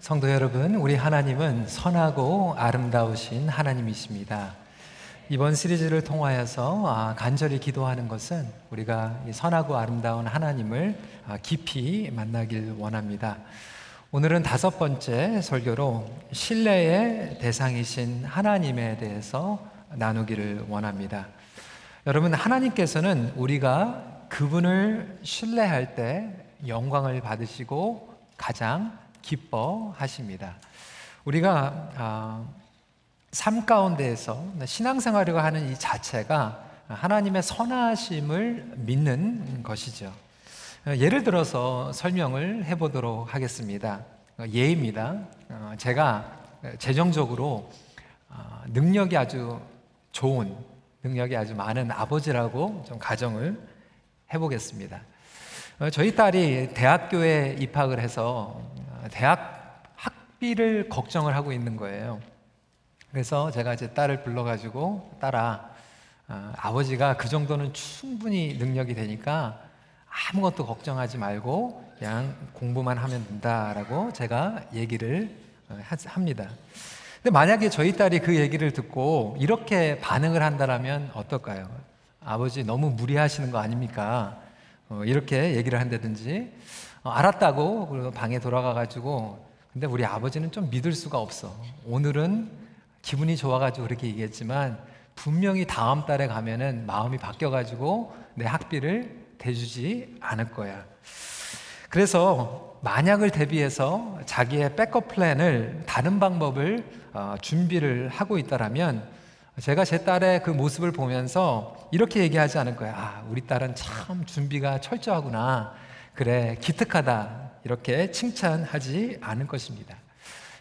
성도 여러분, 우리 하나님은 선하고 아름다우신 하나님이십니다. 이번 시리즈를 통하여서 아, 간절히 기도하는 것은 우리가 선하고 아름다운 하나님을 아, 깊이 만나길 원합니다. 오늘은 다섯 번째 설교로 신뢰의 대상이신 하나님에 대해서 나누기를 원합니다. 여러분, 하나님께서는 우리가 그분을 신뢰할 때 영광을 받으시고 가장 기뻐하십니다. 우리가 아, 삶 가운데에서 신앙생활을 하는 이 자체가 하나님의 선하심을 믿는 것이죠. 예를 들어서 설명을 해보도록 하겠습니다. 예입니다. 어, 제가 재정적으로 어, 능력이 아주 좋은, 능력이 아주 많은 아버지라고 좀 가정을 해보겠습니다. 어, 저희 딸이 대학교에 입학을 해서 대학 학비를 걱정을 하고 있는 거예요. 그래서 제가 제 딸을 불러가지고 딸아, 어, 아버지가 그 정도는 충분히 능력이 되니까 아무것도 걱정하지 말고 그냥 공부만 하면 된다라고 제가 얘기를 어, 합니다. 근데 만약에 저희 딸이 그 얘기를 듣고 이렇게 반응을 한다면 어떨까요? 아버지 너무 무리하시는 거 아닙니까? 어, 이렇게 얘기를 한다든지 어, 알았다고 그리고 방에 돌아가 가지고 근데 우리 아버지는 좀 믿을 수가 없어. 오늘은 기분이 좋아가지고 그렇게 얘기했지만 분명히 다음 달에 가면은 마음이 바뀌어가지고 내 학비를 대주지 않을 거야. 그래서 만약을 대비해서 자기의 백업 플랜을 다른 방법을 어, 준비를 하고 있다라면 제가 제 딸의 그 모습을 보면서 이렇게 얘기하지 않을 거야. 아, 우리 딸은 참 준비가 철저하구나. 그래, 기특하다. 이렇게 칭찬하지 않을 것입니다.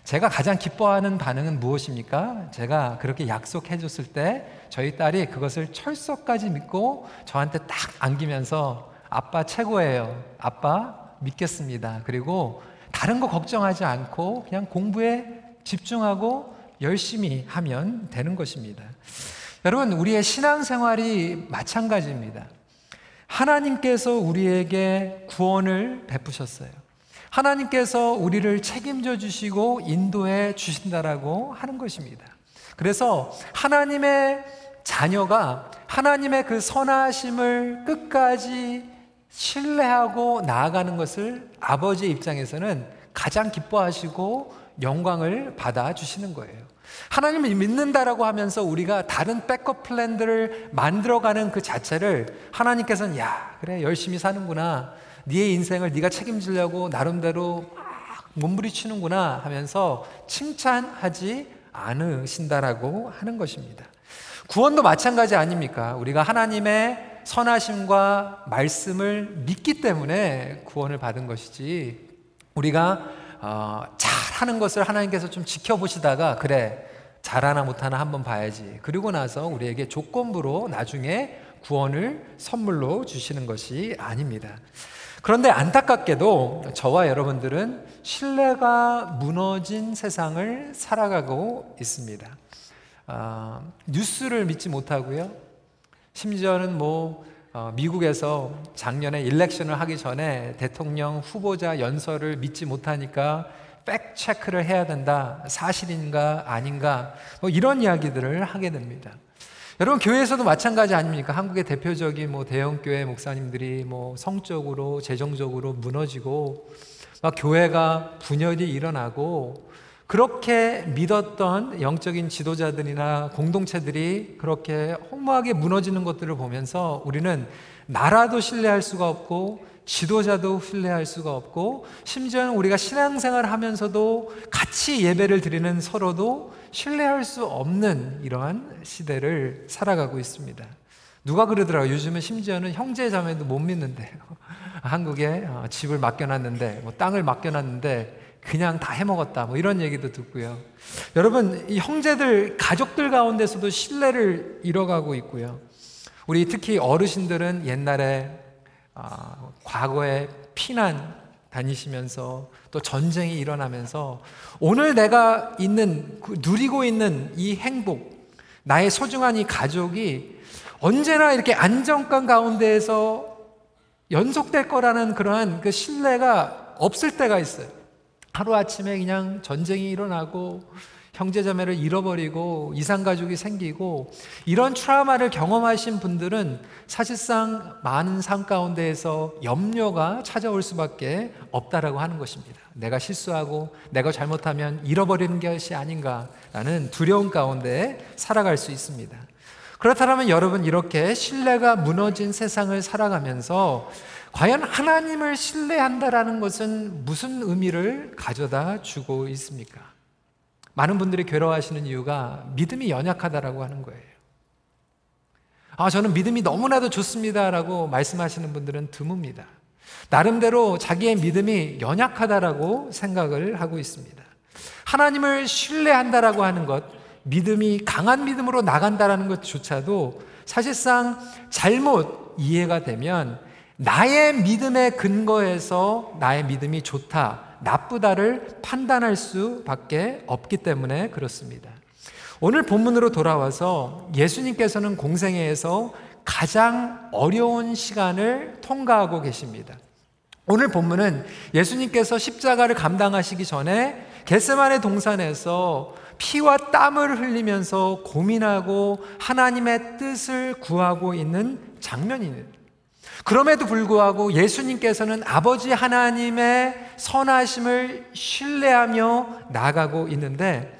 제가 가장 기뻐하는 반응은 무엇입니까? 제가 그렇게 약속해 줬을 때 저희 딸이 그것을 철석까지 믿고 저한테 딱 안기면서 아빠 최고예요. 아빠 믿겠습니다. 그리고 다른 거 걱정하지 않고 그냥 공부에 집중하고 열심히 하면 되는 것입니다. 여러분, 우리의 신앙생활이 마찬가지입니다. 하나님께서 우리에게 구원을 베푸셨어요. 하나님께서 우리를 책임져 주시고 인도해 주신다라고 하는 것입니다. 그래서 하나님의 자녀가 하나님의 그 선하심을 끝까지 신뢰하고 나아가는 것을 아버지의 입장에서는 가장 기뻐하시고 영광을 받아 주시는 거예요. 하나님을 믿는다라고 하면서 우리가 다른 백업 플랜들을 만들어가는 그 자체를 하나님께서는 야 그래 열심히 사는구나 네 인생을 네가 책임지려고 나름대로 몸부리치는구나 하면서 칭찬하지 않으신다라고 하는 것입니다. 구원도 마찬가지 아닙니까? 우리가 하나님의 선하심과 말씀을 믿기 때문에 구원을 받은 것이지 우리가 어, 잘하는 것을 하나님께서 좀 지켜보시다가 그래 잘하나 못하나 한번 봐야지. 그리고 나서 우리에게 조건부로 나중에 구원을 선물로 주시는 것이 아닙니다. 그런데 안타깝게도 저와 여러분들은 신뢰가 무너진 세상을 살아가고 있습니다. 아, 뉴스를 믿지 못하고요. 심지어는 뭐 어, 미국에서 작년에 일렉션을 하기 전에 대통령 후보자 연설을 믿지 못하니까 팩 체크를 해야 된다. 사실인가 아닌가. 뭐 이런 이야기들을 하게 됩니다. 여러분 교회에서도 마찬가지 아닙니까? 한국의 대표적인 뭐 대형 교회 목사님들이 뭐 성적으로 재정적으로 무너지고 막 교회가 분열이 일어나고 그렇게 믿었던 영적인 지도자들이나 공동체들이 그렇게 허무하게 무너지는 것들을 보면서 우리는 나라도 신뢰할 수가 없고 지도자도 신뢰할 수가 없고 심지어는 우리가 신앙생활을 하면서도 같이 예배를 드리는 서로도 신뢰할 수 없는 이러한 시대를 살아가고 있습니다. 누가 그러더라고요. 요즘은 심지어는 형제 자매도 못 믿는데요. 한국에 어, 집을 맡겨놨는데, 뭐 땅을 맡겨놨는데, 그냥 다 해먹었다. 뭐 이런 얘기도 듣고요. 여러분, 이 형제들, 가족들 가운데서도 신뢰를 잃어가고 있고요. 우리 특히 어르신들은 옛날에, 아, 과거에 피난 다니시면서 또 전쟁이 일어나면서 오늘 내가 있는, 그 누리고 있는 이 행복, 나의 소중한 이 가족이 언제나 이렇게 안정감 가운데에서 연속될 거라는 그러한 그 신뢰가 없을 때가 있어요. 하루아침에 그냥 전쟁이 일어나고 형제자매를 잃어버리고 이상가족이 생기고 이런 트라우마를 경험하신 분들은 사실상 많은 삶 가운데에서 염려가 찾아올 수밖에 없다라고 하는 것입니다. 내가 실수하고 내가 잘못하면 잃어버리는 것이 아닌가라는 두려움 가운데 살아갈 수 있습니다. 그렇다면 여러분 이렇게 신뢰가 무너진 세상을 살아가면서 과연 하나님을 신뢰한다라는 것은 무슨 의미를 가져다 주고 있습니까? 많은 분들이 괴로워하시는 이유가 믿음이 연약하다라고 하는 거예요. 아, 저는 믿음이 너무나도 좋습니다라고 말씀하시는 분들은 드뭅니다. 나름대로 자기의 믿음이 연약하다라고 생각을 하고 있습니다. 하나님을 신뢰한다라고 하는 것, 믿음이 강한 믿음으로 나간다라는 것조차도 사실상 잘못 이해가 되면 나의 믿음의 근거에서 나의 믿음이 좋다, 나쁘다를 판단할 수밖에 없기 때문에 그렇습니다. 오늘 본문으로 돌아와서 예수님께서는 공생애에서 가장 어려운 시간을 통과하고 계십니다. 오늘 본문은 예수님께서 십자가를 감당하시기 전에 겟세만의 동산에서 피와 땀을 흘리면서 고민하고 하나님의 뜻을 구하고 있는 장면입니다. 그럼에도 불구하고 예수님께서는 아버지 하나님의 선하심을 신뢰하며 나가고 있는데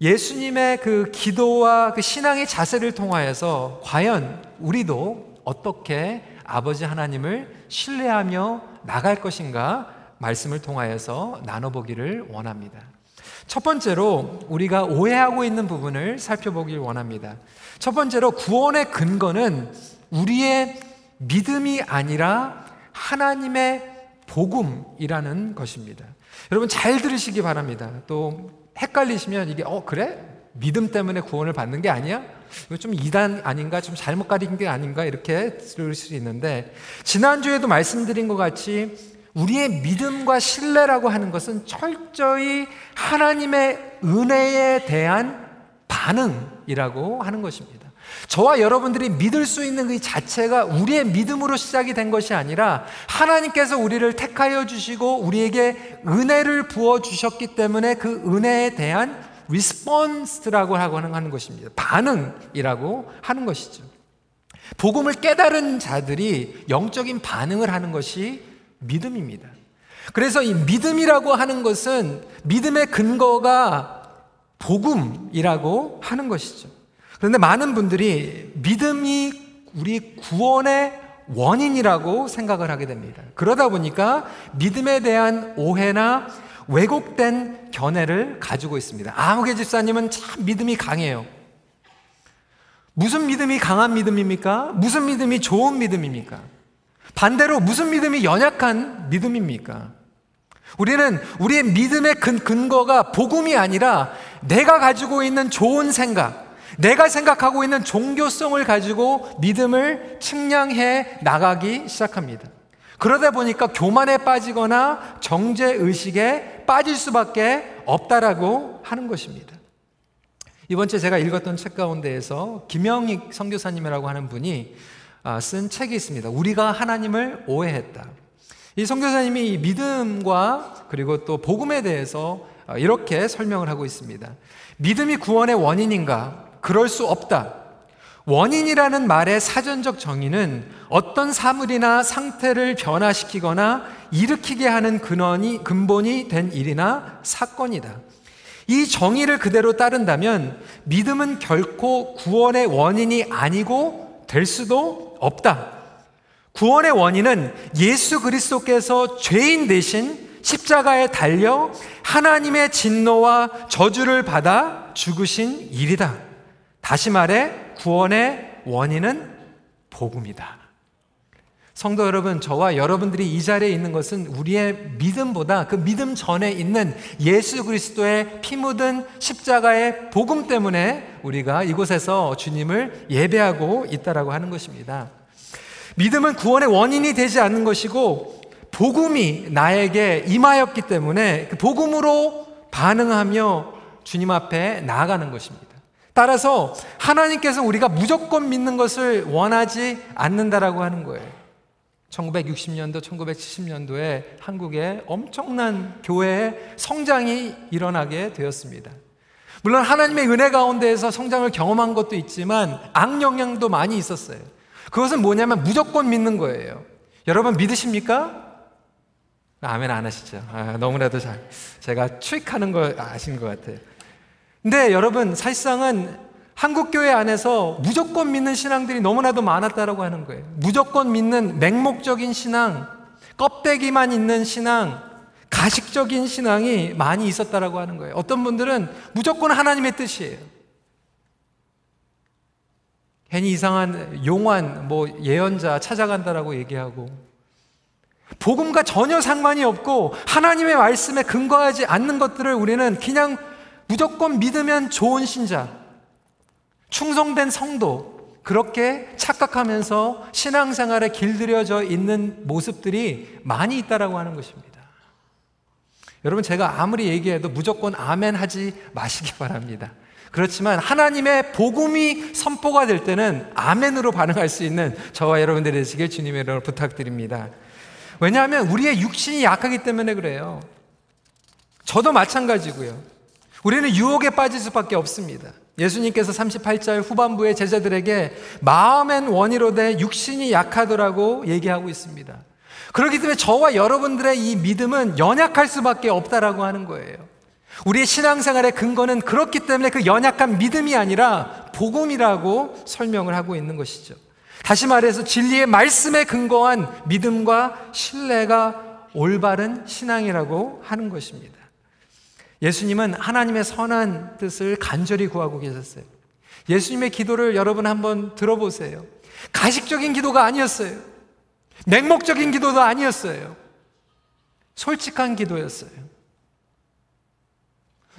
예수님의 그 기도와 그 신앙의 자세를 통하여서 과연 우리도 어떻게 아버지 하나님을 신뢰하며 나갈 것인가 말씀을 통하여서 나눠보기를 원합니다. 첫 번째로 우리가 오해하고 있는 부분을 살펴보길 원합니다. 첫 번째로 구원의 근거는 우리의 믿음이 아니라 하나님의 복음이라는 것입니다. 여러분 잘 들으시기 바랍니다. 또 헷갈리시면 이게 어 그래? 믿음 때문에 구원을 받는 게 아니야? 좀 이단 아닌가? 좀 잘못 가리킨 게 아닌가? 이렇게 들을 수 있는데 지난주에도 말씀드린 것 같이 우리의 믿음과 신뢰라고 하는 것은 철저히 하나님의 은혜에 대한 반응이라고 하는 것입니다. 저와 여러분들이 믿을 수 있는 그 자체가 우리의 믿음으로 시작이 된 것이 아니라 하나님께서 우리를 택하여 주시고 우리에게 은혜를 부어 주셨기 때문에 그 은혜에 대한 response라고 하는 것입니다. 반응이라고 하는 것이죠. 복음을 깨달은 자들이 영적인 반응을 하는 것이 믿음입니다. 그래서 이 믿음이라고 하는 것은 믿음의 근거가 복음이라고 하는 것이죠. 그런데 많은 분들이 믿음이 우리 구원의 원인이라고 생각을 하게 됩니다. 그러다 보니까 믿음에 대한 오해나 왜곡된 견해를 가지고 있습니다. 아무개 집사님은 참 믿음이 강해요. 무슨 믿음이 강한 믿음입니까? 무슨 믿음이 좋은 믿음입니까? 반대로 무슨 믿음이 연약한 믿음입니까? 우리는 우리의 믿음의 근, 근거가 복음이 아니라 내가 가지고 있는 좋은 생각, 내가 생각하고 있는 종교성을 가지고 믿음을 측량해 나가기 시작합니다. 그러다 보니까 교만에 빠지거나 정죄 의식에 빠질 수밖에 없다라고 하는 것입니다. 이번 주에 제가 읽었던 책 가운데에서 김영익 선교사님이라고 하는 분이 아, 쓴 책이 있습니다. 우리가 하나님을 오해했다. 이 선교사님이 믿음과 그리고 또 복음에 대해서 아, 이렇게 설명을 하고 있습니다. 믿음이 구원의 원인인가? 그럴 수 없다. 원인이라는 말의 사전적 정의는 어떤 사물이나 상태를 변화시키거나 일으키게 하는 근원이, 근본이 된 일이나 사건이다. 이 정의를 그대로 따른다면 믿음은 결코 구원의 원인이 아니고 될 수도 없다. 구원의 원인은 예수 그리스도께서 죄인 대신 십자가에 달려 하나님의 진노와 저주를 받아 죽으신 일이다. 다시 말해 구원의 원인은 복음이다. 성도 여러분, 저와 여러분들이 이 자리에 있는 것은 우리의 믿음보다 그 믿음 전에 있는 예수 그리스도의 피 묻은 십자가의 복음 때문에 우리가 이곳에서 주님을 예배하고 있다라고 하는 것입니다. 믿음은 구원의 원인이 되지 않는 것이고 복음이 나에게 임하였기 때문에 그 복음으로 반응하며 주님 앞에 나아가는 것입니다. 따라서 하나님께서 우리가 무조건 믿는 것을 원하지 않는다라고 하는 거예요. 1960년도, 1970년도에 한국에 엄청난 교회의 성장이 일어나게 되었습니다. 물론 하나님의 은혜 가운데에서 성장을 경험한 것도 있지만 악영향도 많이 있었어요. 그것은 뭐냐면 무조건 믿는 거예요. 여러분 믿으십니까? 아멘 안 하시죠? 아, 너무나도 잘 제가 추익하는 걸 아신 것 같아요. 근데 여러분 사실상은 한국 교회 안에서 무조건 믿는 신앙들이 너무나도 많았다라고 하는 거예요. 무조건 믿는 맹목적인 신앙, 껍데기만 있는 신앙, 가식적인 신앙이 많이 있었다라고 하는 거예요. 어떤 분들은 무조건 하나님의 뜻이에요. 괜히 이상한 용환, 뭐 예언자 찾아간다라고 얘기하고 복음과 전혀 상관이 없고 하나님의 말씀에 근거하지 않는 것들을 우리는 그냥 무조건 믿으면 좋은 신자, 충성된 성도, 그렇게 착각하면서 신앙생활에 길들여져 있는 모습들이 많이 있다라고 하는 것입니다. 여러분, 제가 아무리 얘기해도 무조건 아멘 하지 마시기 바랍니다. 그렇지만 하나님의 복음이 선포가 될 때는 아멘으로 반응할 수 있는 저와 여러분들이 되시길 주님의 이름으로 부탁드립니다. 왜냐하면 우리의 육신이 약하기 때문에 그래요. 저도 마찬가지고요. 우리는 유혹에 빠질 수밖에 없습니다. 예수님께서 38절 후반부에 제자들에게 마음엔 원이로 돼 육신이 약하더라고 얘기하고 있습니다. 그렇기 때문에 저와 여러분들의 이 믿음은 연약할 수밖에 없다라고 하는 거예요. 우리의 신앙생활의 근거는 그렇기 때문에 그 연약한 믿음이 아니라 복음이라고 설명을 하고 있는 것이죠. 다시 말해서 진리의 말씀에 근거한 믿음과 신뢰가 올바른 신앙이라고 하는 것입니다. 예수님은 하나님의 선한 뜻을 간절히 구하고 계셨어요. 예수님의 기도를 여러분 한번 들어보세요. 가식적인 기도가 아니었어요. 맹목적인 기도도 아니었어요. 솔직한 기도였어요.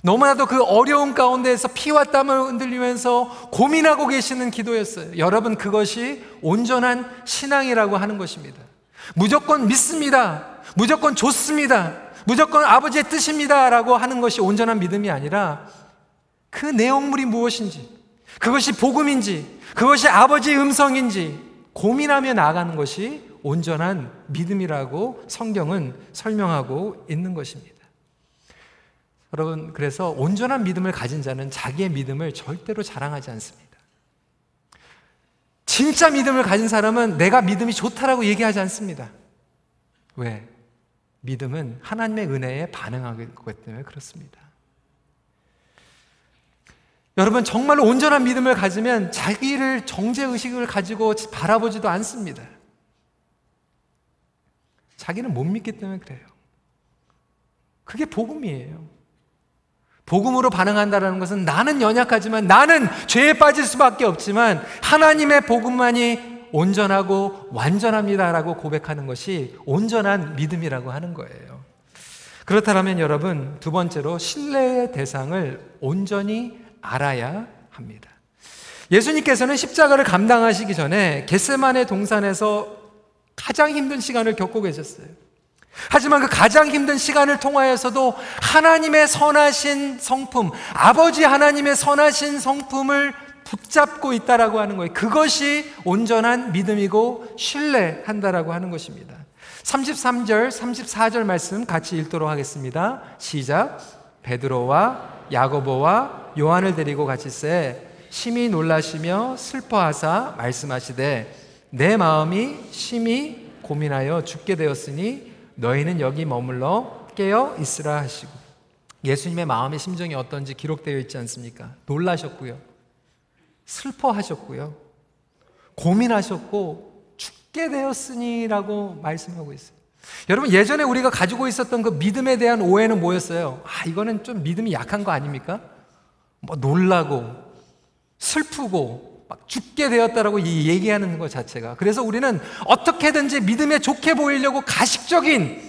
너무나도 그 어려운 가운데에서 피와 땀을 흔들리면서 고민하고 계시는 기도였어요. 여러분, 그것이 온전한 신앙이라고 하는 것입니다. 무조건 믿습니다. 무조건 좋습니다. 무조건 아버지의 뜻입니다. 라고 하는 것이 온전한 믿음이 아니라 그 내용물이 무엇인지, 그것이 복음인지, 그것이 아버지의 음성인지 고민하며 나아가는 것이 온전한 믿음이라고 성경은 설명하고 있는 것입니다. 여러분, 그래서 온전한 믿음을 가진 자는 자기의 믿음을 절대로 자랑하지 않습니다. 진짜 믿음을 가진 사람은 내가 믿음이 좋다라고 얘기하지 않습니다. 왜? 믿음은 하나님의 은혜에 반응하기 때문에 그렇습니다. 여러분, 정말로 온전한 믿음을 가지면 자기를 정죄의식을 가지고 바라보지도 않습니다. 자기는 못 믿기 때문에 그래요. 그게 복음이에요. 복음으로 반응한다는 것은 나는 연약하지만 나는 죄에 빠질 수밖에 없지만 하나님의 복음만이 온전하고 완전합니다라고 고백하는 것이 온전한 믿음이라고 하는 거예요. 그렇다면 여러분, 두 번째로 신뢰의 대상을 온전히 알아야 합니다. 예수님께서는 십자가를 감당하시기 전에 겟세만의 동산에서 가장 힘든 시간을 겪고 계셨어요. 하지만 그 가장 힘든 시간을 통하여서도 하나님의 선하신 성품, 아버지 하나님의 선하신 성품을 붙잡고 있다라고 하는 거예요. 그것이 온전한 믿음이고 신뢰한다라고 하는 것입니다. 33절, 34절 말씀 같이 읽도록 하겠습니다. 시작. 베드로와 야고보와 요한을 데리고 같이 세 심히 놀라시며 슬퍼하사 말씀하시되 내 마음이 심히 고민하여 죽게 되었으니 너희는 여기 머물러 깨어 있으라 하시고 예수님의 마음의 심정이 어떤지 기록되어 있지 않습니까? 놀라셨고요. 슬퍼하셨고요. 고민하셨고 죽게 되었으니라고 말씀하고 있어요. 여러분 예전에 우리가 가지고 있었던 그 믿음에 대한 오해는 뭐였어요? 아 이거는 좀 믿음이 약한 거 아닙니까? 뭐 놀라고 슬프고 막 죽게 되었다라고 얘기하는 것 자체가 그래서 우리는 어떻게든지 믿음에 좋게 보이려고 가식적인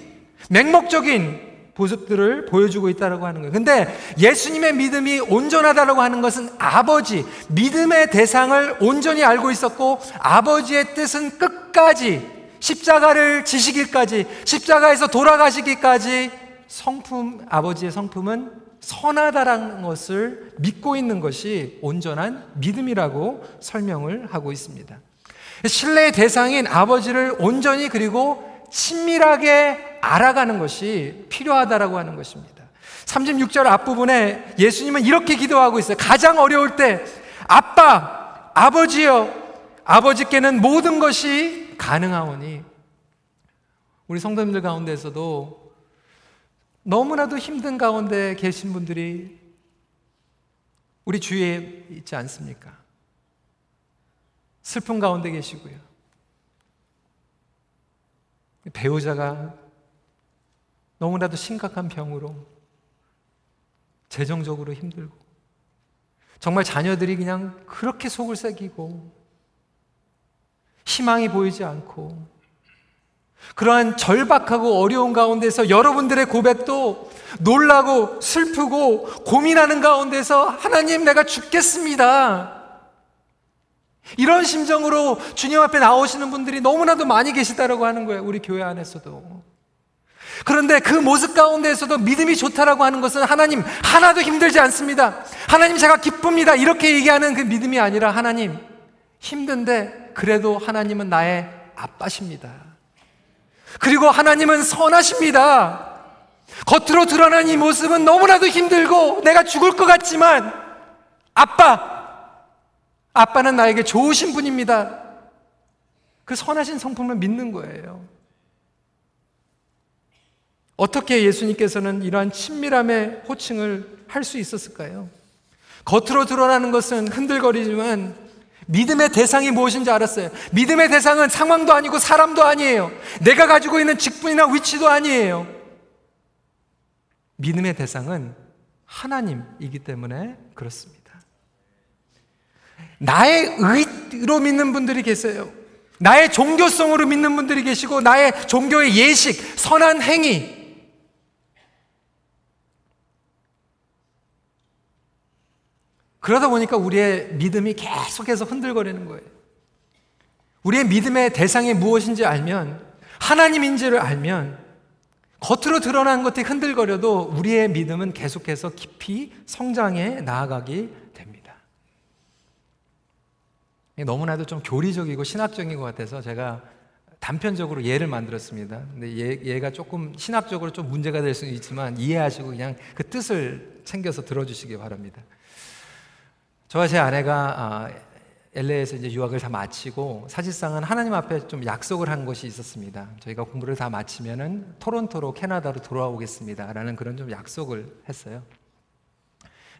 맹목적인 모습들을 보여주고 있다고 하는 거예요. 근데 예수님의 믿음이 온전하다고 하는 것은 아버지, 믿음의 대상을 온전히 알고 있었고 아버지의 뜻은 끝까지 십자가를 지시기까지 십자가에서 돌아가시기까지 성품 아버지의 성품은 선하다라는 것을 믿고 있는 것이 온전한 믿음이라고 설명을 하고 있습니다. 신뢰의 대상인 아버지를 온전히 그리고 친밀하게 알아가는 것이 필요하다라고 하는 것입니다. 36절 앞부분에 예수님은 이렇게 기도하고 있어요. 가장 어려울 때 아빠, 아버지여, 아버지께는 모든 것이 가능하오니 우리 성도님들 가운데서도 너무나도 힘든 가운데 계신 분들이 우리 주위에 있지 않습니까? 슬픔 가운데 계시고요. 배우자가 너무나도 심각한 병으로 재정적으로 힘들고 정말 자녀들이 그냥 그렇게 속을 새기고 희망이 보이지 않고 그러한 절박하고 어려운 가운데서 여러분들의 고백도 놀라고 슬프고 고민하는 가운데서 하나님 내가 죽겠습니다. 이런 심정으로 주님 앞에 나오시는 분들이 너무나도 많이 계시다라고 하는 거예요. 우리 교회 안에서도. 그런데 그 모습 가운데에서도 믿음이 좋다라고 하는 것은 하나님 하나도 힘들지 않습니다. 하나님 제가 기쁩니다. 이렇게 얘기하는 그 믿음이 아니라 하나님 힘든데 그래도 하나님은 나의 아빠십니다. 그리고 하나님은 선하십니다. 겉으로 드러난 이 모습은 너무나도 힘들고 내가 죽을 것 같지만 아빠 아빠는 나에게 좋으신 분입니다. 그 선하신 성품을 믿는 거예요. 어떻게 예수님께서는 이러한 친밀함의 호칭을 할 수 있었을까요? 겉으로 드러나는 것은 흔들거리지만 믿음의 대상이 무엇인지 알았어요. 믿음의 대상은 상황도 아니고 사람도 아니에요. 내가 가지고 있는 직분이나 위치도 아니에요. 믿음의 대상은 하나님이기 때문에 그렇습니다. 나의 의로 믿는 분들이 계세요. 나의 종교성으로 믿는 분들이 계시고, 나의 종교의 예식, 선한 행위. 그러다 보니까 우리의 믿음이 계속해서 흔들거리는 거예요. 우리의 믿음의 대상이 무엇인지 알면, 하나님인지를 알면, 겉으로 드러나는 것들이 흔들거려도 우리의 믿음은 계속해서 깊이 성장해 나아가기 너무나도 좀 교리적이고 신학적인 것 같아서 제가 단편적으로 예를 만들었습니다. 근데 얘, 얘가 조금 신학적으로 좀 문제가 될 수는 있지만 이해하시고 그냥 그 뜻을 챙겨서 들어주시기 바랍니다. 저와 제 아내가 아, LA에서 이제 유학을 다 마치고 사실상은 하나님 앞에 좀 약속을 한 것이 있었습니다. 저희가 공부를 다 마치면은 토론토로 캐나다로 돌아오겠습니다라는 그런 좀 약속을 했어요.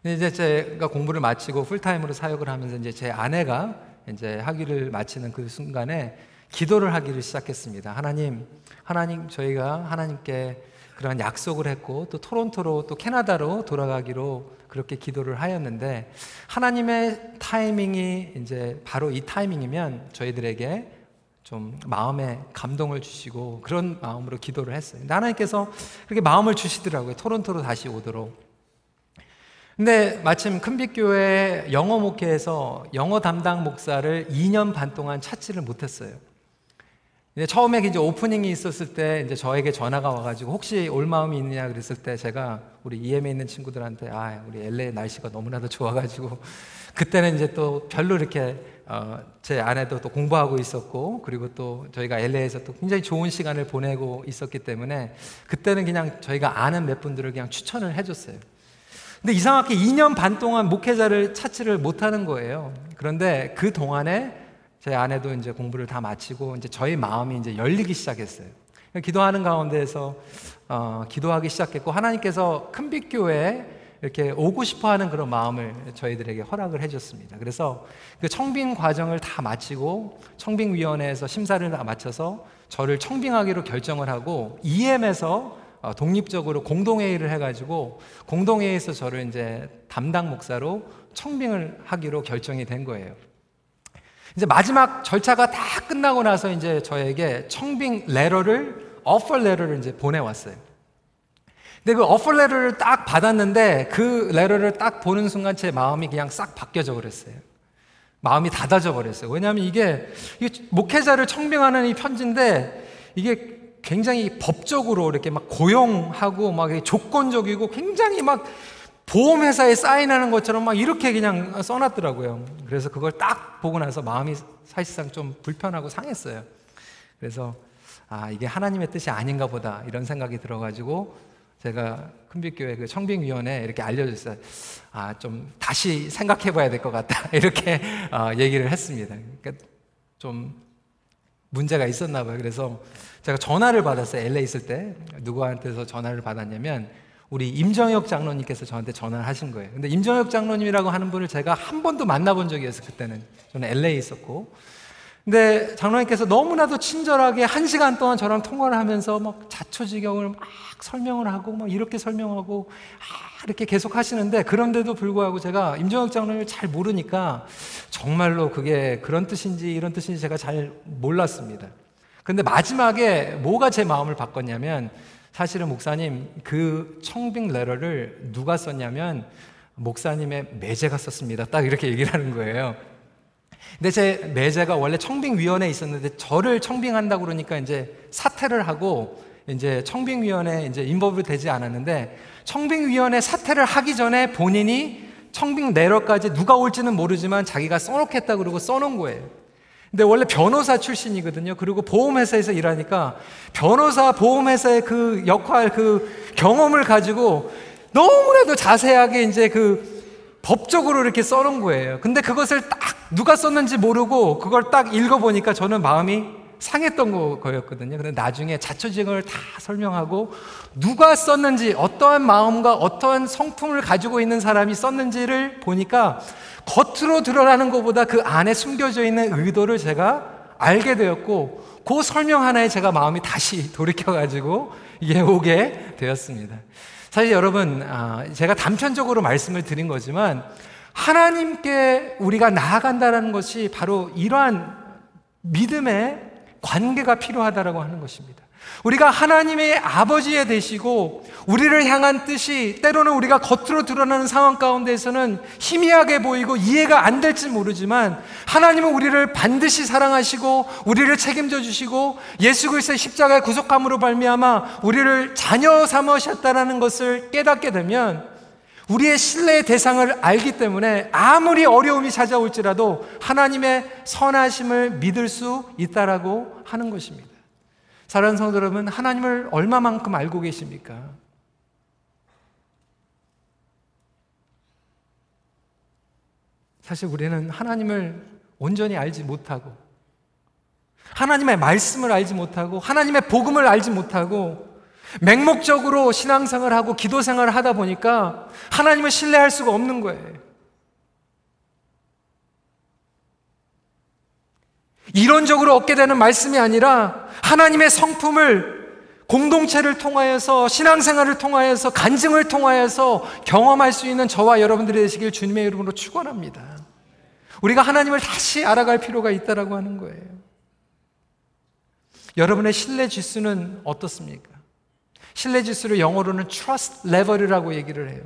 근데 이제 제가 공부를 마치고 풀타임으로 사역을 하면서 이제 제 아내가 이제 학위를 마치는 그 순간에 기도를 하기를 시작했습니다. 하나님, 하나님 저희가 하나님께 그런 약속을 했고 또 토론토로 또 캐나다로 돌아가기로 그렇게 기도를 하였는데 하나님의 타이밍이 이제 바로 이 타이밍이면 저희들에게 좀 마음에 감동을 주시고 그런 마음으로 기도를 했어요. 하나님께서 그렇게 마음을 주시더라고요. 토론토로 다시 오도록. 근데 마침 큰빛교회 영어 목회에서 영어 담당 목사를 2년 반 동안 찾지를 못했어요. 근데 처음에 이제 오프닝이 있었을 때 이제 저에게 전화가 와가지고 혹시 올 마음이 있느냐 그랬을 때 제가 우리 EM에 있는 친구들한테 아 우리 LA 날씨가 너무나도 좋아가지고 그때는 이제 또 별로 이렇게 어, 제 아내도 또 공부하고 있었고 그리고 또 저희가 LA에서 또 굉장히 좋은 시간을 보내고 있었기 때문에 그때는 그냥 저희가 아는 몇 분들을 그냥 추천을 해줬어요. 근데 이상하게 2년 반 동안 목회자를 찾지를 못하는 거예요. 그런데 그 동안에 제 아내도 이제 공부를 다 마치고 이제 저희 마음이 이제 열리기 시작했어요. 기도하는 가운데에서 어, 기도하기 시작했고 하나님께서 큰빛교회에 이렇게 오고 싶어 하는 그런 마음을 저희들에게 허락을 해줬습니다. 그래서 그 청빙 과정을 다 마치고 청빙위원회에서 심사를 다 마쳐서 저를 청빙하기로 결정을 하고 EM에서 어, 독립적으로 공동회의를 해가지고 공동회의에서 저를 이제 담당 목사로 청빙을 하기로 결정이 된 거예요. 이제 마지막 절차가 다 끝나고 나서 이제 저에게 청빙 레터를 어퍼 레터를 이제 보내왔어요. 근데 그 어퍼 레터를 딱 받았는데 그 레터를 딱 보는 순간 제 마음이 그냥 싹 바뀌어져 버렸어요. 마음이 닫아져 버렸어요. 왜냐하면 이게, 이게 목회자를 청빙하는 이 편지인데 이게 굉장히 법적으로 이렇게 막 고용하고 막 조건적이고 굉장히 막 보험회사에 사인하는 것처럼 막 이렇게 그냥 써놨더라고요. 그래서 그걸 딱 보고 나서 마음이 사실상 좀 불편하고 상했어요. 그래서 아, 이게 하나님의 뜻이 아닌가 보다 이런 생각이 들어가지고 제가 큰빛교회 그 청빙위원회 이렇게 알려줬어요. 아, 좀 다시 생각해 봐야 될 것 같다. 이렇게 어, 얘기를 했습니다. 그러니까 좀 문제가 있었나 봐요. 그래서 제가 전화를 받았어요. LA 있을 때. 누구한테서 전화를 받았냐면 우리 임정혁 장로님께서 저한테 전화를 하신 거예요. 근데 임정혁 장로님이라고 하는 분을 제가 한 번도 만나본 적이 없어요. 그때는. 저는 LA에 있었고. 근데 장로님께서 너무나도 친절하게 한 시간 동안 저랑 통화를 하면서 막 자초지경을 막 설명을 하고 막 이렇게 설명하고 아, 이렇게 계속 하시는데 그런데도 불구하고 제가 임정혁 장로님을 잘 모르니까 정말로 그게 그런 뜻인지 이런 뜻인지 제가 잘 몰랐습니다. 근데 마지막에 뭐가 제 마음을 바꿨냐면 사실은 목사님 그 청빙 레터를 누가 썼냐면 목사님의 매제가 썼습니다. 딱 이렇게 얘기를 하는 거예요. 근데 제 매제가 원래 청빙위원회에 있었는데 저를 청빙한다고 그러니까 이제 사퇴를 하고 이제 청빙위원회에 이제 involve 되지 않았는데 청빙위원회 사퇴를 하기 전에 본인이 청빙 letter까지 누가 올지는 모르지만 자기가 써놓겠다 그러고 써놓은 거예요. 근데 원래 변호사 출신이거든요. 그리고 보험회사에서 일하니까 변호사 보험회사의 그 역할, 그 경험을 가지고 너무나도 자세하게 이제 그 법적으로 이렇게 써놓은 거예요. 근데 그것을 딱 누가 썼는지 모르고 그걸 딱 읽어보니까 저는 마음이 상했던 거였거든요. 근데 나중에 자초지경을 다 설명하고 누가 썼는지 어떠한 마음과 어떠한 성품을 가지고 있는 사람이 썼는지를 보니까 겉으로 드러나는 것보다 그 안에 숨겨져 있는 의도를 제가 알게 되었고 그 설명 하나에 제가 마음이 다시 돌이켜가지고 이게 오게 되었습니다. 사실 여러분, 아, 제가 단편적으로 말씀을 드린 거지만 하나님께 우리가 나아간다는 것이 바로 이러한 믿음의 관계가 필요하다라고 하는 것입니다. 우리가 하나님의 아버지에 되시고 우리를 향한 뜻이 때로는 우리가 겉으로 드러나는 상황 가운데에서는 희미하게 보이고 이해가 안 될지 모르지만 하나님은 우리를 반드시 사랑하시고 우리를 책임져 주시고 예수 그리스도의 십자가의 구속함으로 발미암아 우리를 자녀 삼으셨다라는 것을 깨닫게 되면 우리의 신뢰의 대상을 알기 때문에 아무리 어려움이 찾아올지라도 하나님의 선하심을 믿을 수 있다라고 하는 것입니다. 사랑하는 성도 여러분, 하나님을 얼마만큼 알고 계십니까? 사실 우리는 하나님을 온전히 알지 못하고, 하나님의 말씀을 알지 못하고, 하나님의 복음을 알지 못하고, 맹목적으로 신앙생활을 하고 기도생활을 하다 보니까 하나님을 신뢰할 수가 없는 거예요. 이론적으로 얻게 되는 말씀이 아니라 하나님의 성품을 공동체를 통하여서 신앙생활을 통하여서 간증을 통하여서 경험할 수 있는 저와 여러분들이 되시길 주님의 이름으로 축원합니다. 우리가 하나님을 다시 알아갈 필요가 있다라고 하는 거예요. 여러분의 신뢰 지수는 어떻습니까? 신뢰 지수를 영어로는 trust level이라고 얘기를 해요.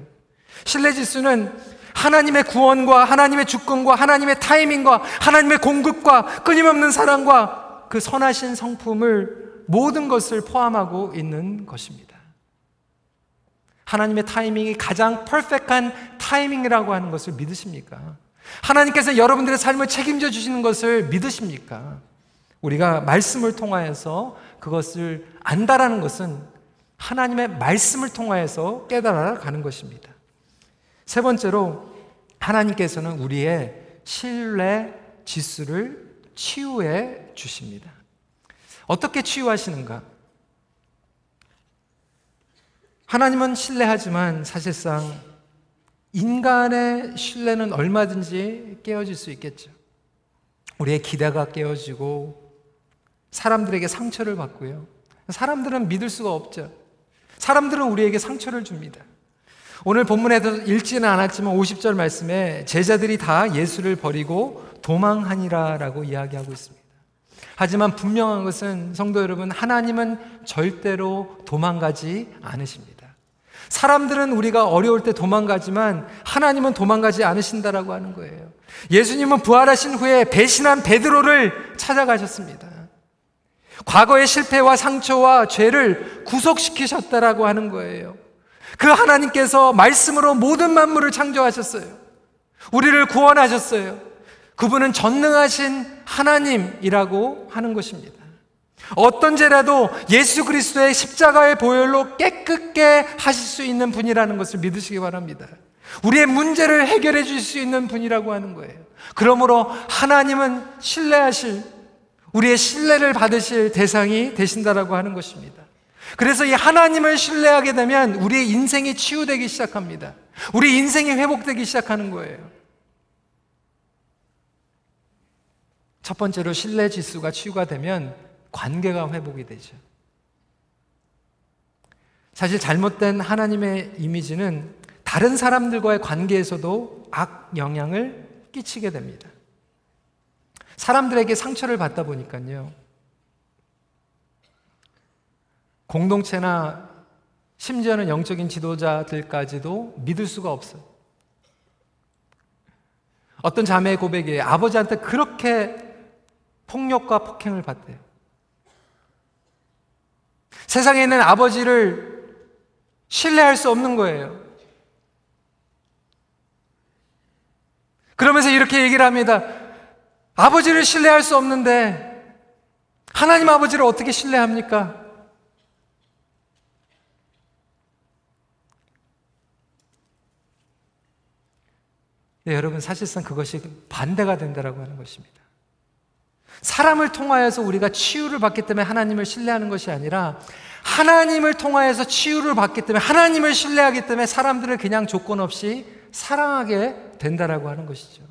신뢰 지수는 하나님의 구원과 하나님의 주권과 하나님의 타이밍과 하나님의 공급과 끊임없는 사랑과 그 선하신 성품을 모든 것을 포함하고 있는 것입니다. 하나님의 타이밍이 가장 퍼펙트한 타이밍이라고 하는 것을 믿으십니까? 하나님께서 여러분들의 삶을 책임져 주시는 것을 믿으십니까? 우리가 말씀을 통하여서 그것을 안다라는 것은 하나님의 말씀을 통하여서 깨달아 가는 것입니다. 세 번째로 하나님께서는 우리의 신뢰 지수를 치유해 주십니다. 어떻게 치유하시는가? 하나님은 신뢰하지만 사실상 인간의 신뢰는 얼마든지 깨어질 수 있겠죠. 우리의 기대가 깨어지고 사람들에게 상처를 받고요. 사람들은 믿을 수가 없죠. 사람들은 우리에게 상처를 줍니다. 오늘 본문에도 읽지는 않았지만 50절 말씀에 제자들이 다 예수를 버리고 도망하니라 라고 이야기하고 있습니다. 하지만 분명한 것은 성도 여러분, 하나님은 절대로 도망가지 않으십니다. 사람들은 우리가 어려울 때 도망가지만 하나님은 도망가지 않으신다라고 하는 거예요. 예수님은 부활하신 후에 배신한 베드로를 찾아가셨습니다. 과거의 실패와 상처와 죄를 구속시키셨다라고 하는 거예요. 그 하나님께서 말씀으로 모든 만물을 창조하셨어요. 우리를 구원하셨어요. 그분은 전능하신 하나님이라고 하는 것입니다. 어떤 죄라도 예수 그리스도의 십자가의 보혈로 깨끗게 하실 수 있는 분이라는 것을 믿으시기 바랍니다. 우리의 문제를 해결해 주실 수 있는 분이라고 하는 거예요. 그러므로 하나님은 신뢰하실 우리의 신뢰를 받으실 대상이 되신다라고 하는 것입니다. 그래서 이 하나님을 신뢰하게 되면 우리의 인생이 치유되기 시작합니다. 우리 인생이 회복되기 시작하는 거예요. 첫 번째로 신뢰 지수가 치유가 되면 관계가 회복이 되죠. 사실 잘못된 하나님의 이미지는 다른 사람들과의 관계에서도 악 영향을 끼치게 됩니다. 사람들에게 상처를 받다 보니까요. 공동체나 심지어는 영적인 지도자들까지도 믿을 수가 없어요. 어떤 자매의 고백에 아버지한테 그렇게 폭력과 폭행을 받대요. 세상에 있는 아버지를 신뢰할 수 없는 거예요. 그러면서 이렇게 얘기를 합니다. 아버지를 신뢰할 수 없는데 하나님 아버지를 어떻게 신뢰합니까? 네, 여러분 사실상 그것이 반대가 된다라고 하는 것입니다. 사람을 통하여서 우리가 치유를 받기 때문에 하나님을 신뢰하는 것이 아니라 하나님을 통하여서 치유를 받기 때문에 하나님을 신뢰하기 때문에 사람들을 그냥 조건 없이 사랑하게 된다라고 하는 것이죠.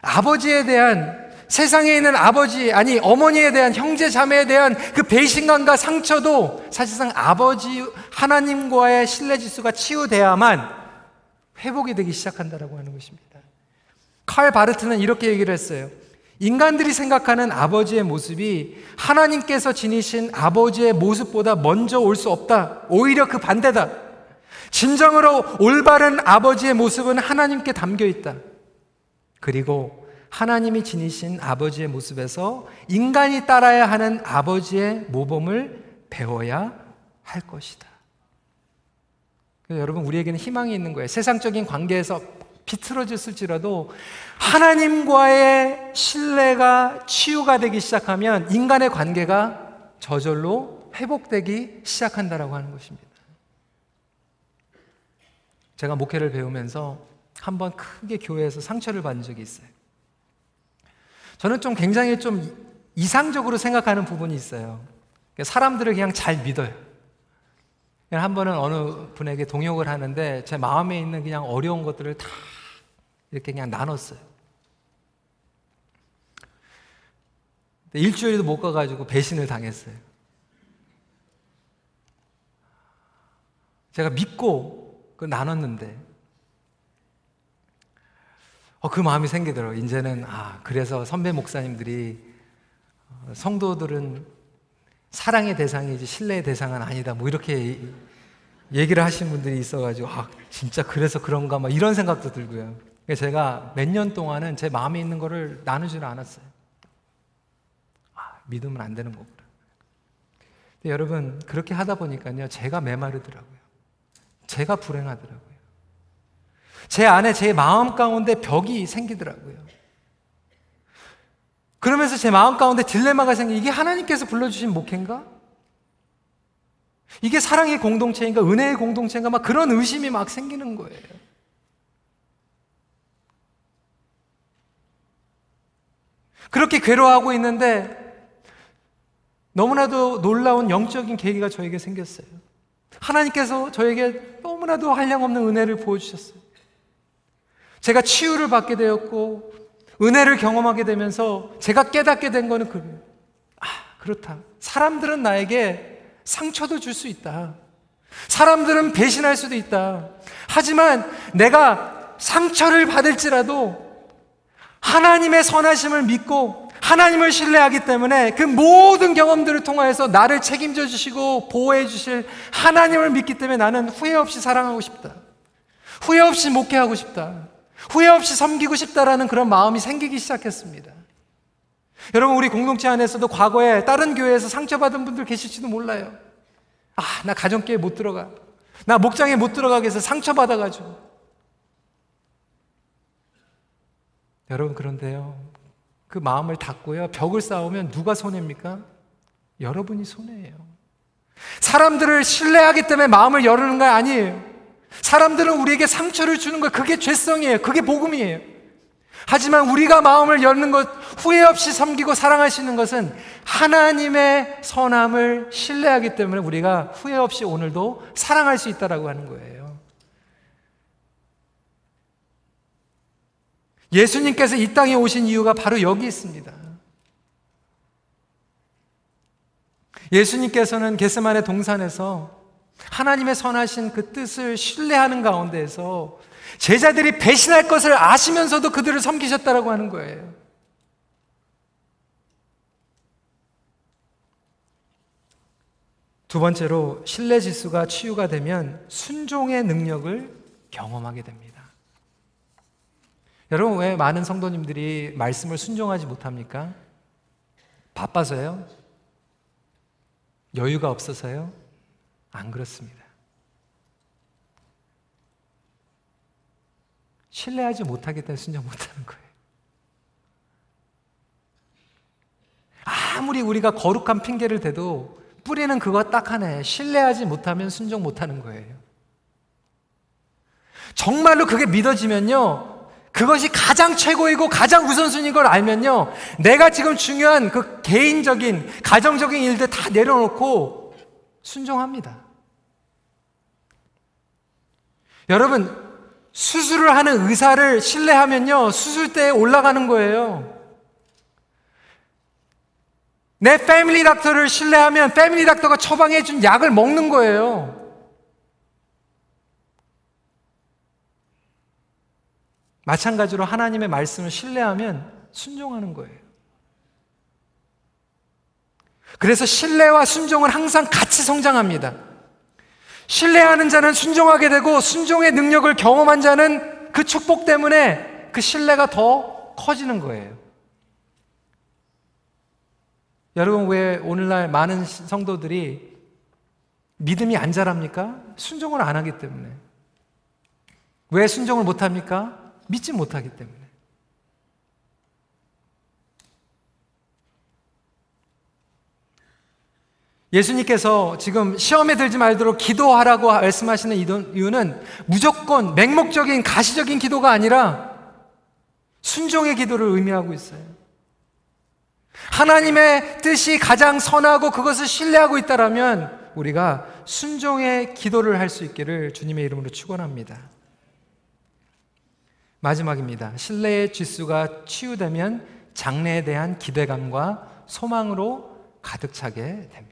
아버지에 대한 세상에 있는 아버지, 아니, 어머니에 대한 형제 자매에 대한 그 배신감과 상처도 사실상 아버지 하나님과의 신뢰 지수가 치유돼야만 회복이 되기 시작한다라고 하는 것입니다. 칼 바르트는 이렇게 얘기를 했어요. 인간들이 생각하는 아버지의 모습이 하나님께서 지니신 아버지의 모습보다 먼저 올 수 없다. 오히려 그 반대다. 진정으로 올바른 아버지의 모습은 하나님께 담겨 있다. 그리고 하나님이 지니신 아버지의 모습에서 인간이 따라야 하는 아버지의 모범을 배워야 할 것이다. 여러분, 우리에게는 희망이 있는 거예요. 세상적인 관계에서 비틀어졌을지라도 하나님과의 신뢰가 치유가 되기 시작하면 인간의 관계가 저절로 회복되기 시작한다라고 하는 것입니다. 제가 목회를 배우면서 한 번 크게 교회에서 상처를 받은 적이 있어요. 저는 좀 굉장히 좀 이상적으로 생각하는 부분이 있어요. 사람들을 그냥 잘 믿어요. 한 번은 어느 분에게 동역을 하는데 제 마음에 있는 그냥 어려운 것들을 다 이렇게 그냥 나눴어요. 일주일도 못 가가지고 배신을 당했어요. 제가 믿고 그 나눴는데, 어, 그 마음이 생기더라고요. 이제는, 아, 그래서 선배 목사님들이 어, 성도들은 사랑의 대상이지 신뢰의 대상은 아니다. 뭐 이렇게 얘기를 하신 분들이 있어가지고, 아, 진짜 그래서 그런가, 막 이런 생각도 들고요. 제가 몇 년 동안은 제 마음에 있는 거를 나누지를 않았어요. 아, 믿으면 안 되는 거구나. 여러분, 그렇게 하다 보니까요, 제가 메마르더라고요. 제가 불행하더라고요. 제 안에 제 마음 가운데 벽이 생기더라고요. 그러면서 제 마음 가운데 딜레마가 생기, 이게 하나님께서 불러주신 목회인가? 이게 사랑의 공동체인가? 은혜의 공동체인가? 막 그런 의심이 막 생기는 거예요. 그렇게 괴로워하고 있는데 너무나도 놀라운 영적인 계기가 저에게 생겼어요. 하나님께서 저에게 너무나도 한량없는 은혜를 보여주셨어요. 제가 치유를 받게 되었고, 은혜를 경험하게 되면서 제가 깨닫게 된 거는 그, 아, 그렇다. 사람들은 나에게 상처도 줄 수 있다. 사람들은 배신할 수도 있다. 하지만 내가 상처를 받을지라도 하나님의 선하심을 믿고 하나님을 신뢰하기 때문에 그 모든 경험들을 통하여서 나를 책임져 주시고 보호해 주실 하나님을 믿기 때문에 나는 후회 없이 사랑하고 싶다. 후회 없이 목회하고 싶다. 후회 없이 섬기고 싶다라는 그런 마음이 생기기 시작했습니다. 여러분, 우리 공동체 안에서도 과거에 다른 교회에서 상처받은 분들 계실지도 몰라요. 아, 나 가정교회 못 들어가. 나 목장에 못 들어가게 해서 상처받아가지고. 여러분, 그런데요. 그 마음을 닫고요. 벽을 쌓으면 누가 손해입니까? 여러분이 손해예요. 사람들을 신뢰하기 때문에 마음을 열는 거 아니에요. 사람들은 우리에게 상처를 주는 거 그게 죄성이에요. 그게 복음이에요. 하지만 우리가 마음을 열는 것, 후회 없이 섬기고 사랑하시는 것은 하나님의 선함을 신뢰하기 때문에 우리가 후회 없이 오늘도 사랑할 수 있다라고 하는 거예요. 예수님께서 이 땅에 오신 이유가 바로 여기 있습니다. 예수님께서는 게스만의 동산에서 하나님의 선하신 그 뜻을 신뢰하는 가운데에서 제자들이 배신할 것을 아시면서도 그들을 섬기셨다라고 하는 거예요. 두 번째로 신뢰 지수가 치유가 되면 순종의 능력을 경험하게 됩니다. 여러분 왜 많은 성도님들이 말씀을 순종하지 못합니까? 바빠서요? 여유가 없어서요? 안 그렇습니다. 신뢰하지 때문에 순종 못하는 거예요. 아무리 우리가 거룩한 핑계를 대도 뿌리는 그거 딱 하나에 신뢰하지 못하면 순종 못하는 거예요. 정말로 그게 믿어지면요. 그것이 가장 최고이고 가장 우선순위인 걸 알면요. 내가 지금 중요한 그 개인적인, 가정적인 일들 다 내려놓고 순종합니다. 여러분, 수술을 하는 의사를 신뢰하면요, 수술대에 올라가는 거예요. 내 패밀리 닥터를 신뢰하면 패밀리 닥터가 처방해준 약을 먹는 거예요. 마찬가지로 하나님의 말씀을 신뢰하면 순종하는 거예요. 그래서 신뢰와 순종은 항상 같이 성장합니다. 신뢰하는 자는 순종하게 되고 순종의 능력을 경험한 자는 그 축복 때문에 그 신뢰가 더 커지는 거예요. 여러분 왜 오늘날 많은 성도들이 믿음이 안 자랍니까? 순종을 안 하기 때문에. 왜 순종을 못 합니까? 믿지 못하기 때문에. 예수님께서 지금 시험에 들지 말도록 기도하라고 말씀하시는 이유는 무조건 맹목적인 가시적인 기도가 아니라 순종의 기도를 의미하고 있어요. 하나님의 뜻이 가장 선하고 그것을 신뢰하고 있다라면 우리가 순종의 기도를 할 수 있기를 주님의 이름으로 축원합니다. 마지막입니다. 신뢰의 지수가 치유되면 장래에 대한 기대감과 소망으로 가득 차게 됩니다.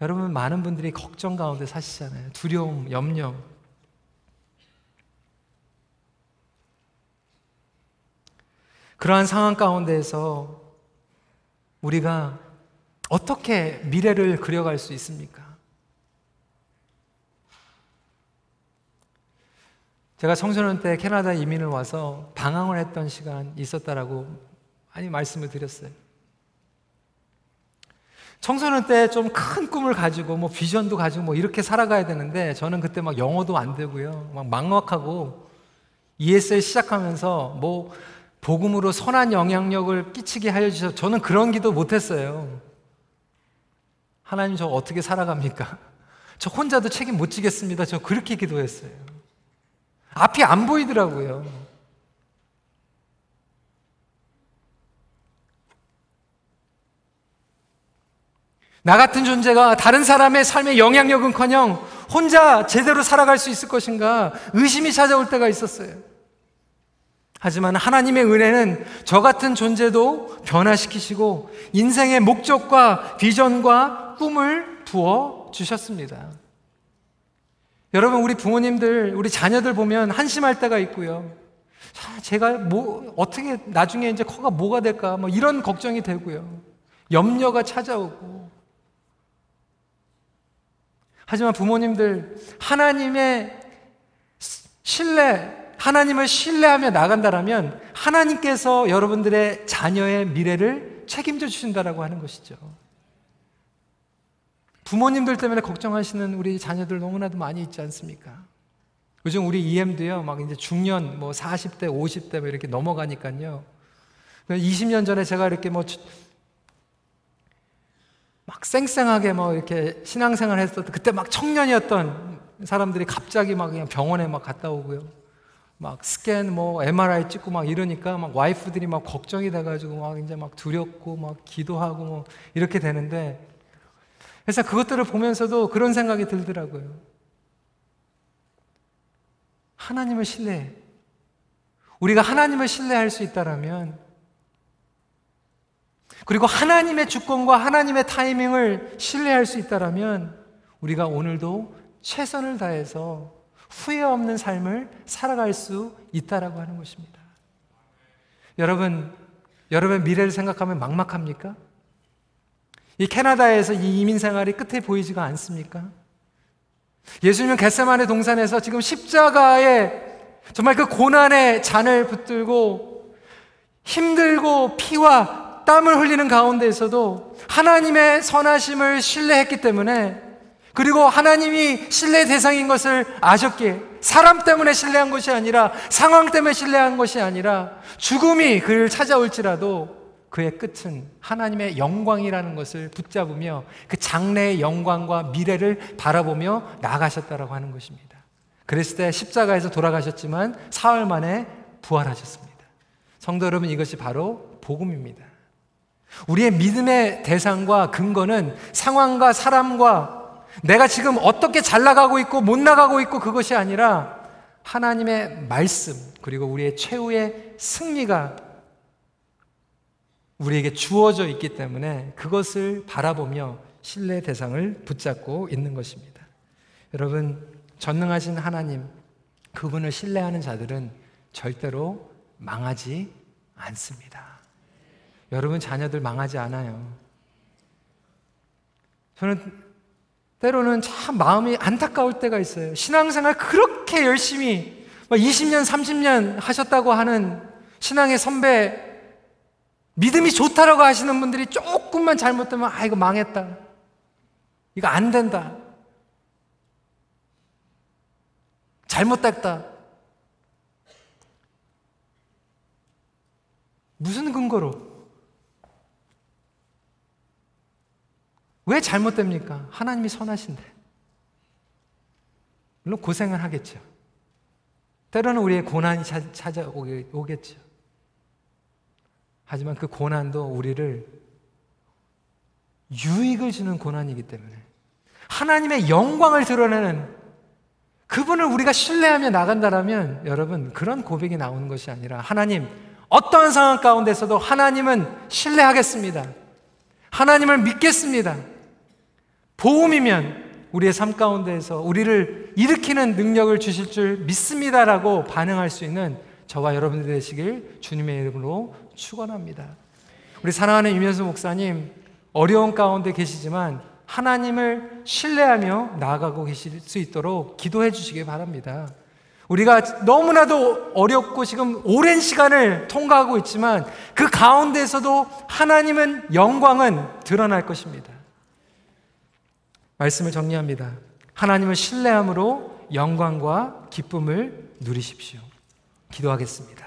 여러분, 많은 분들이 걱정 가운데 사시잖아요. 두려움, 염려. 그러한 상황 가운데에서 우리가 어떻게 미래를 그려갈 수 있습니까? 제가 청소년 때 캐나다 이민을 와서 방황을 했던 시간 있었다라고 많이 말씀을 드렸어요. 청소년 때 좀 큰 꿈을 가지고 뭐 비전도 가지고 뭐 이렇게 살아가야 되는데 저는 그때 막 영어도 안 되고요. 막 막막하고 ESL 시작하면서 뭐 복음으로 선한 영향력을 끼치게 하여 주셔서 저는 그런 기도 못 했어요. 하나님 저 어떻게 살아갑니까? 저 혼자도 책임 못 지겠습니다. 저 그렇게 기도했어요. 앞이 안 보이더라고요. 나 같은 존재가 다른 사람의 삶의 영향력은 커녕 혼자 제대로 살아갈 수 있을 것인가 의심이 찾아올 때가 있었어요. 하지만 하나님의 은혜는 저 같은 존재도 변화시키시고 인생의 목적과 비전과 꿈을 부어 주셨습니다. 여러분, 우리 부모님들, 우리 자녀들 보면 한심할 때가 있고요. 제가 뭐, 어떻게 나중에 이제 커가 뭐가 될까? 뭐 이런 걱정이 되고요. 염려가 찾아오고. 하지만 부모님들, 하나님의 신뢰, 하나님을 신뢰하며 나간다라면 하나님께서 여러분들의 자녀의 미래를 책임져 주신다라고 하는 것이죠. 부모님들 때문에 걱정하시는 우리 자녀들 너무나도 많이 있지 않습니까? 요즘 우리 EM도요, 막 이제 중년, 뭐 40대, 50대 뭐 이렇게 넘어가니까요. 20년 전에 제가 이렇게 뭐, 막 쌩쌩하게 뭐 이렇게 신앙생활 했었던, 그때 막 청년이었던 사람들이 갑자기 막 그냥 병원에 막 갔다 오고요. 막 스캔 뭐 MRI 찍고 막 이러니까 막 와이프들이 막 걱정이 돼가지고 막 이제 막 두렵고 막 기도하고 뭐 이렇게 되는데 그래서 그것들을 보면서도 그런 생각이 들더라고요. 하나님을 신뢰해. 우리가 하나님을 신뢰할 수 있다라면 그리고 하나님의 주권과 하나님의 타이밍을 신뢰할 수 있다라면 우리가 오늘도 최선을 다해서 후회 없는 삶을 살아갈 수 있다라고 하는 것입니다. 여러분, 여러분 미래를 생각하면 막막합니까? 이 캐나다에서 이 이민 생활이 끝에 보이지가 않습니까? 예수님은 겟세만의 동산에서 지금 십자가에 정말 그 고난의 잔을 붙들고 힘들고 피와 땀을 흘리는 가운데에서도 하나님의 선하심을 신뢰했기 때문에 그리고 하나님이 신뢰 대상인 것을 아셨기에 사람 때문에 신뢰한 것이 아니라 상황 때문에 신뢰한 것이 아니라 죽음이 그를 찾아올지라도 그의 끝은 하나님의 영광이라는 것을 붙잡으며 그 장래의 영광과 미래를 바라보며 나가셨다라고 하는 것입니다. 그랬을 때 십자가에서 돌아가셨지만 사흘 만에 부활하셨습니다. 성도 여러분 이것이 바로 복음입니다. 우리의 믿음의 대상과 근거는 상황과 사람과 내가 지금 어떻게 잘 나가고 있고 못 나가고 있고 그것이 아니라 하나님의 말씀 그리고 우리의 최후의 승리가 우리에게 주어져 있기 때문에 그것을 바라보며 신뢰 대상을 붙잡고 있는 것입니다. 여러분, 전능하신 하나님, 그분을 신뢰하는 자들은 절대로 망하지 않습니다. 여러분 자녀들 망하지 않아요. 저는 때로는 참 마음이 안타까울 때가 있어요. 신앙생활 그렇게 열심히 20년, 30년 하셨다고 하는 신앙의 선배 믿음이 좋다라고 하시는 분들이 조금만 잘못되면 아 이거 망했다. 이거 안 된다. 잘못됐다. 무슨 근거로? 왜 잘못됩니까? 하나님이 선하신데. 물론 고생을 하겠죠. 때로는 우리의 고난이 찾아오겠죠. 하지만 그 고난도 우리를 유익을 주는 고난이기 때문에 하나님의 영광을 드러내는 그분을 우리가 신뢰하며 나간다라면 여러분 그런 고백이 나오는 것이 아니라 하나님 어떠한 상황 가운데서도 하나님은 신뢰하겠습니다. 하나님을 믿겠습니다. 보험이면 우리의 삶 가운데에서 우리를 일으키는 능력을 주실 줄 믿습니다라고 반응할 수 있는 저와 여러분들 되시길 주님의 이름으로 축원합니다. 우리 사랑하는 유면수 목사님 어려운 가운데 계시지만 하나님을 신뢰하며 나아가고 계실 수 있도록 기도해 주시기 바랍니다. 우리가 너무나도 어렵고 지금 오랜 시간을 통과하고 있지만 그 가운데서도 하나님은 영광은 드러날 것입니다. 말씀을 정리합니다. 하나님을 신뢰함으로 영광과 기쁨을 누리십시오. 기도하겠습니다.